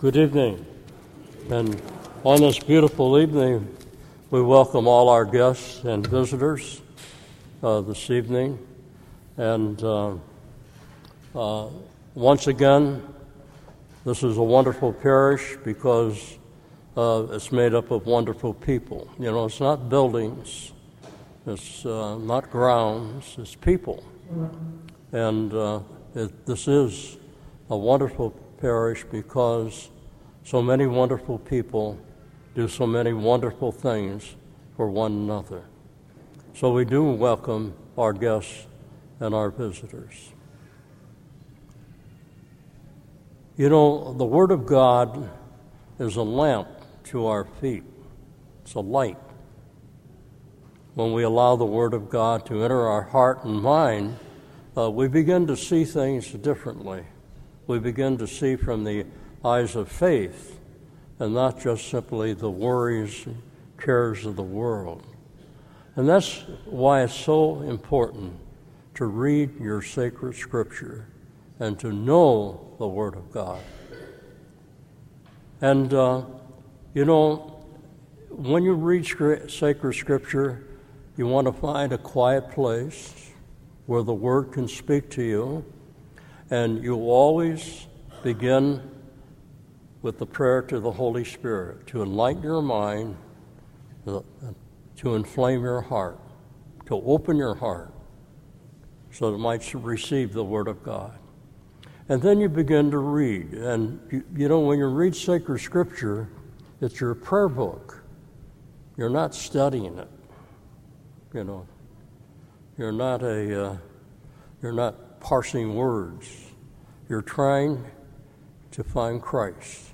Good evening. And on this beautiful evening, we welcome all our guests and visitors uh, this evening. And uh, uh, once again, this is a wonderful parish because uh, it's made up of wonderful people. You know, it's not buildings, it's uh, not grounds, it's people. And uh, it, this is a wonderful parish because so many wonderful people do so many wonderful things for one another. So we do welcome our guests and our visitors. You know, the Word of God is a lamp to our feet, it's a light. When we allow the Word of God to enter our heart and mind, uh, we begin to see things differently. We begin to see from the eyes of faith and not just simply the worries and cares of the world. And that's why it's so important to read your sacred scripture and to know the Word of God. And, uh, you know, when you read sacred scripture, you want to find a quiet place where the Word can speak to you, and you always begin with the prayer to the Holy Spirit to enlighten your mind, to inflame your heart, to open your heart so that it might receive the Word of God. And then you begin to read. And you, you know, when you read sacred scripture, it's your prayer book. You're not studying it. You know, you're not a, uh, you're not parsing words. You're trying to find Christ.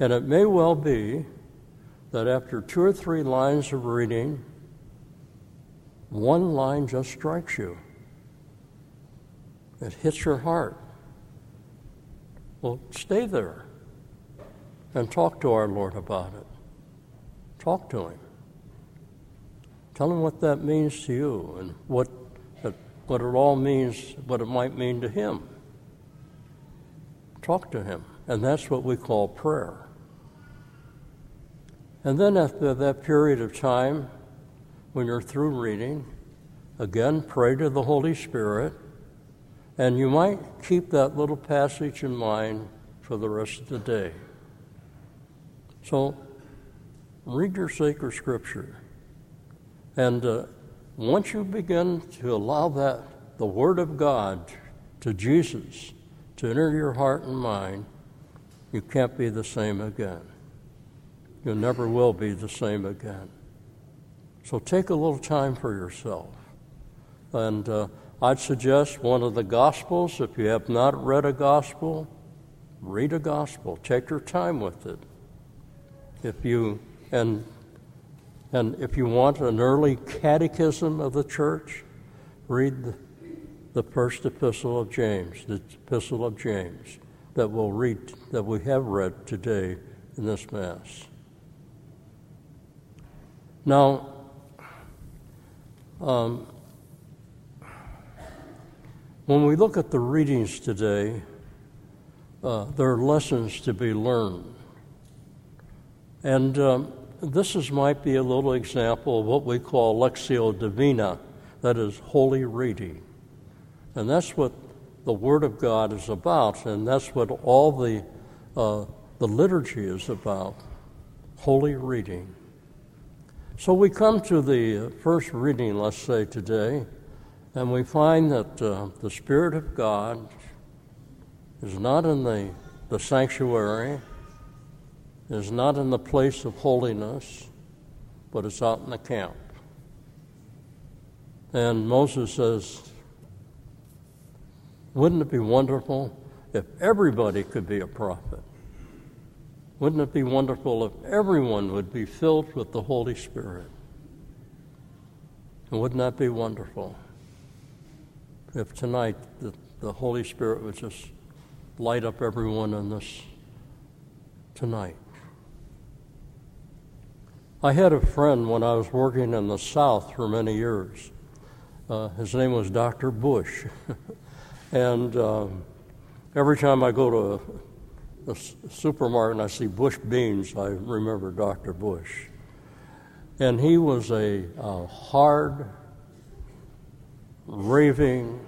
And it may well be that after two or three lines of reading, one line just strikes you. It hits your heart. Well, stay there and talk to our Lord about it. Talk to Him. Tell Him what that means to you and what, what it all means, what it might mean to Him. Talk to Him. And that's what we call prayer. And then after that period of time, when you're through reading, again, pray to the Holy Spirit, and you might keep that little passage in mind for the rest of the day. So, read your sacred scripture. And uh, once you begin to allow that, the Word of God, to Jesus, to enter your heart and mind, you can't be the same again you never will be the same again. So take a little time for yourself. And uh, I'd suggest one of the Gospels. If you have not read a Gospel, read a Gospel. Take your time with it. If you and and if you want an early catechism of the church, read the, first epistle of James, the epistle of James that we'll read that we have read today in this mass. Now, um, when we look at the readings today, uh, there are lessons to be learned. And um, this is, might be a little example of what we call Lectio Divina, that is, holy reading. And that's what the Word of God is about, and that's what all the, uh, the liturgy is about holy reading. So we come to the first reading, let's say today, and we find that uh, the Spirit of God is not in the, the sanctuary, is not in the place of holiness, but it's out in the camp. And Moses says, Wouldn't it be wonderful if everybody could be a prophet? Wouldn't it be wonderful if everyone would be filled with the Holy Spirit? And wouldn't that be wonderful if tonight the, the Holy Spirit would just light up everyone in this tonight? I had a friend when I was working in the South for many years. Uh, his name was Dr. Bush. and um, every time I go to a supermarket and I see Bush beans, I remember Dr. Bush. And he was a, a hard, raving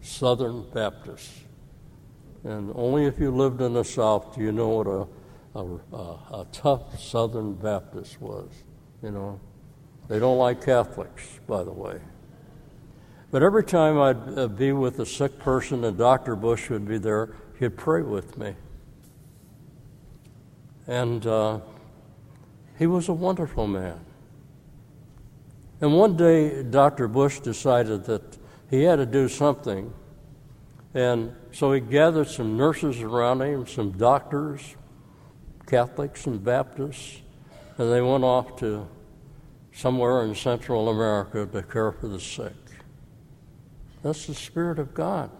Southern Baptist. And only if you lived in the South do you know what a, a, a tough Southern Baptist was. You know, they don't like Catholics, by the way. But every time I'd uh, be with a sick person and Dr. Bush would be there, he'd pray with me. And uh, he was a wonderful man. And one day, Dr. Bush decided that he had to do something. And so he gathered some nurses around him, some doctors, Catholics and Baptists, and they went off to somewhere in Central America to care for the sick. That's the Spirit of God.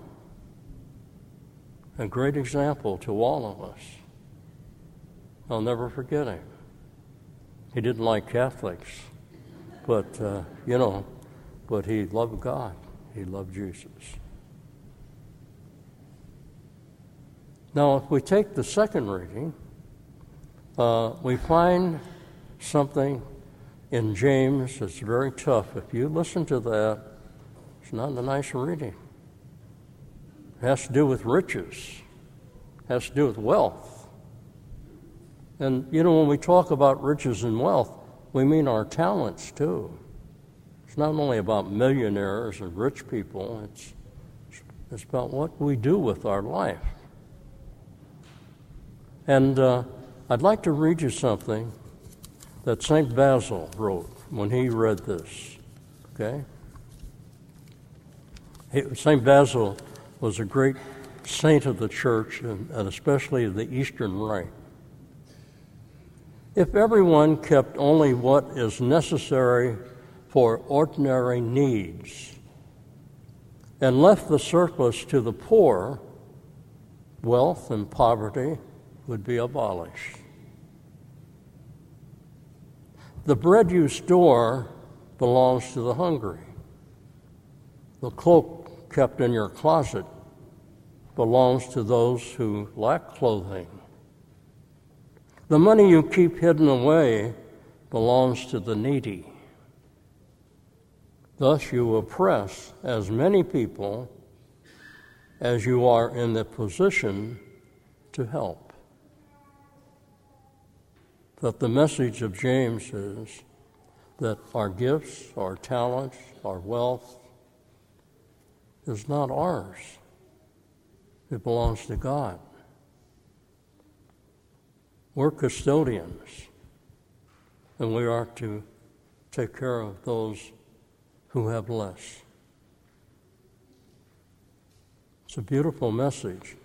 A great example to all of us. I'll never forget him. He didn't like Catholics, but, uh, you know, but he loved God. He loved Jesus. Now, if we take the second reading, uh, we find something in James that's very tough. If you listen to that, it's not a nice reading. It has to do with riches, it has to do with wealth. And, you know, when we talk about riches and wealth, we mean our talents too. It's not only about millionaires and rich people, it's, it's about what we do with our life. And uh, I'd like to read you something that St. Basil wrote when he read this. Okay? St. Basil was a great saint of the church and, and especially of the Eastern Rite. If everyone kept only what is necessary for ordinary needs and left the surplus to the poor, wealth and poverty would be abolished. The bread you store belongs to the hungry. The cloak kept in your closet belongs to those who lack clothing. The money you keep hidden away belongs to the needy. Thus, you oppress as many people as you are in the position to help. That the message of James is that our gifts, our talents, our wealth is not ours, it belongs to God. We're custodians, and we are to take care of those who have less. It's a beautiful message.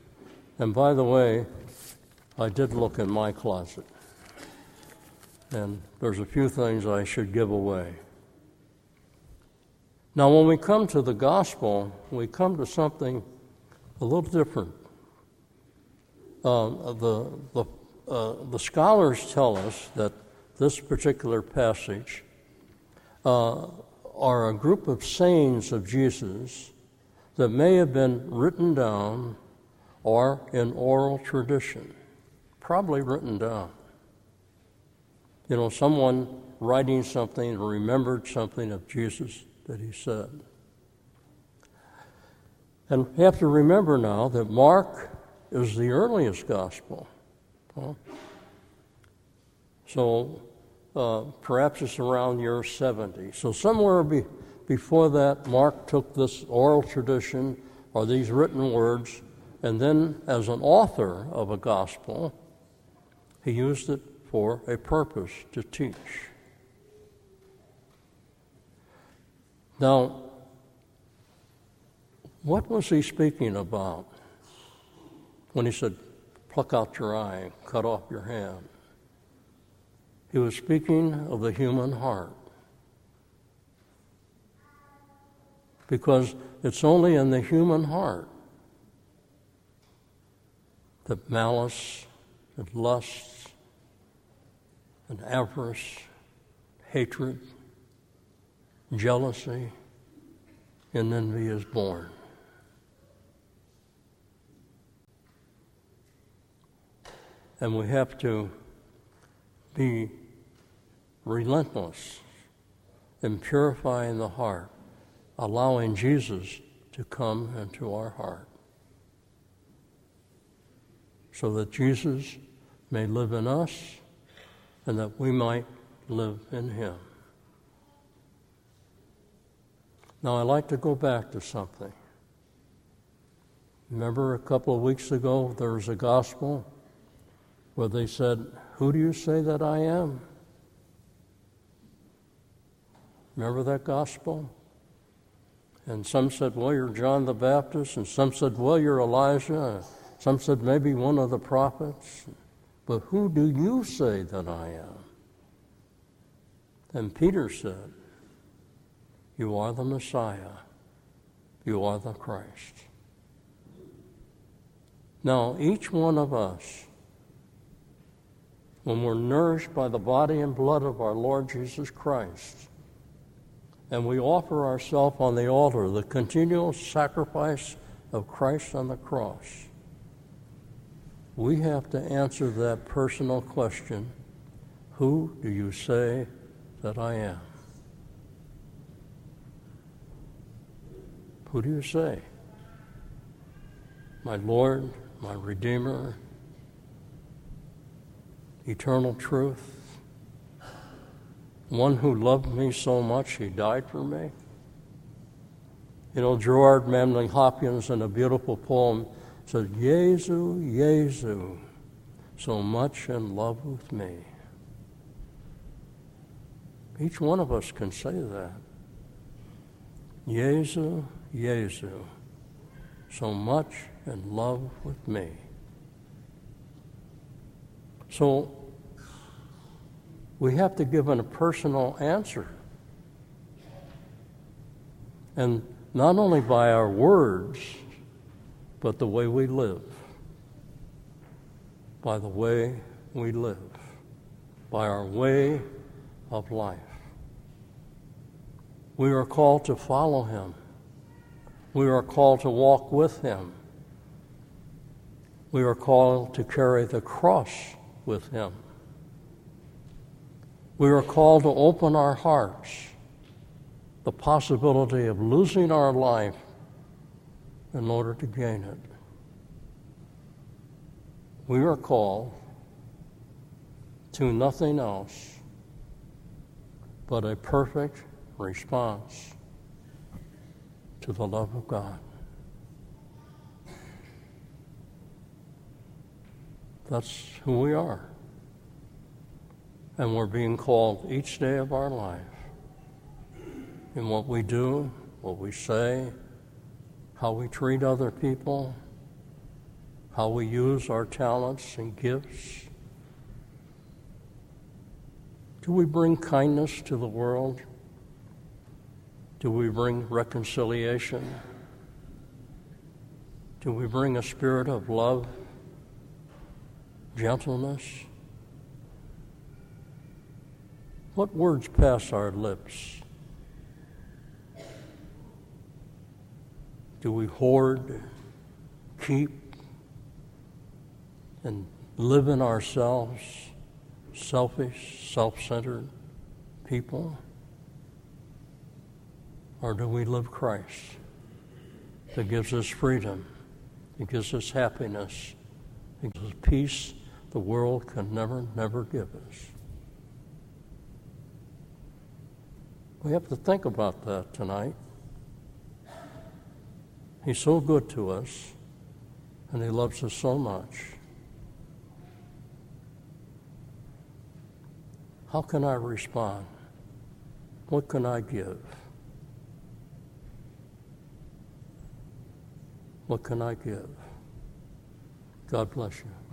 And by the way, I did look in my closet, and there's a few things I should give away. Now, when we come to the gospel, we come to something a little different. Uh, the, the, uh, the scholars tell us that this particular passage uh, are a group of sayings of Jesus that may have been written down or in oral tradition, probably written down. You know, someone writing something remembered something of Jesus that he said. And we have to remember now that Mark is the earliest gospel. So uh, perhaps it's around year 70. So somewhere be, before that, Mark took this oral tradition or these written words, and then as an author of a gospel, he used it for a purpose to teach. Now, what was he speaking about when he said, pluck out your eye, cut off your hand? He was speaking of the human heart. Because it's only in the human heart that malice and lusts and avarice, hatred, jealousy, and envy is born. And we have to be relentless in purifying the heart, allowing Jesus to come into our heart so that Jesus may live in us and that we might live in him. Now, I'd like to go back to something. Remember a couple of weeks ago, there was a gospel where they said, Who do you say that I am? Remember that gospel? And some said, Well, you're John the Baptist, and some said, Well, you're Elijah, some said, Maybe one of the prophets. But who do you say that I am? And Peter said, You are the Messiah, you are the Christ. Now, each one of us, when we're nourished by the body and blood of our Lord Jesus Christ, and we offer ourselves on the altar, the continual sacrifice of Christ on the cross, we have to answer that personal question Who do you say that I am? Who do you say? My Lord, my Redeemer, eternal truth, one who loved me so much he died for me. You know, Gerard Manley Hopkins in a beautiful poem said, Jesu, Jesu, so much in love with me. Each one of us can say that. Jesu, Jesu, so much in love with me. So we have to give a personal answer. And not only by our words, but the way we live. By the way we live. By our way of life. We are called to follow Him. We are called to walk with Him. We are called to carry the cross with Him. We are called to open our hearts, the possibility of losing our life in order to gain it. We are called to nothing else but a perfect response to the love of God. That's who we are. And we're being called each day of our life in what we do, what we say, how we treat other people, how we use our talents and gifts. Do we bring kindness to the world? Do we bring reconciliation? Do we bring a spirit of love, gentleness? What words pass our lips? Do we hoard, keep, and live in ourselves, selfish, self centered people? Or do we live Christ that gives us freedom, that gives us happiness, that gives us peace the world can never, never give us? We have to think about that tonight. He's so good to us, and He loves us so much. How can I respond? What can I give? What can I give? God bless you.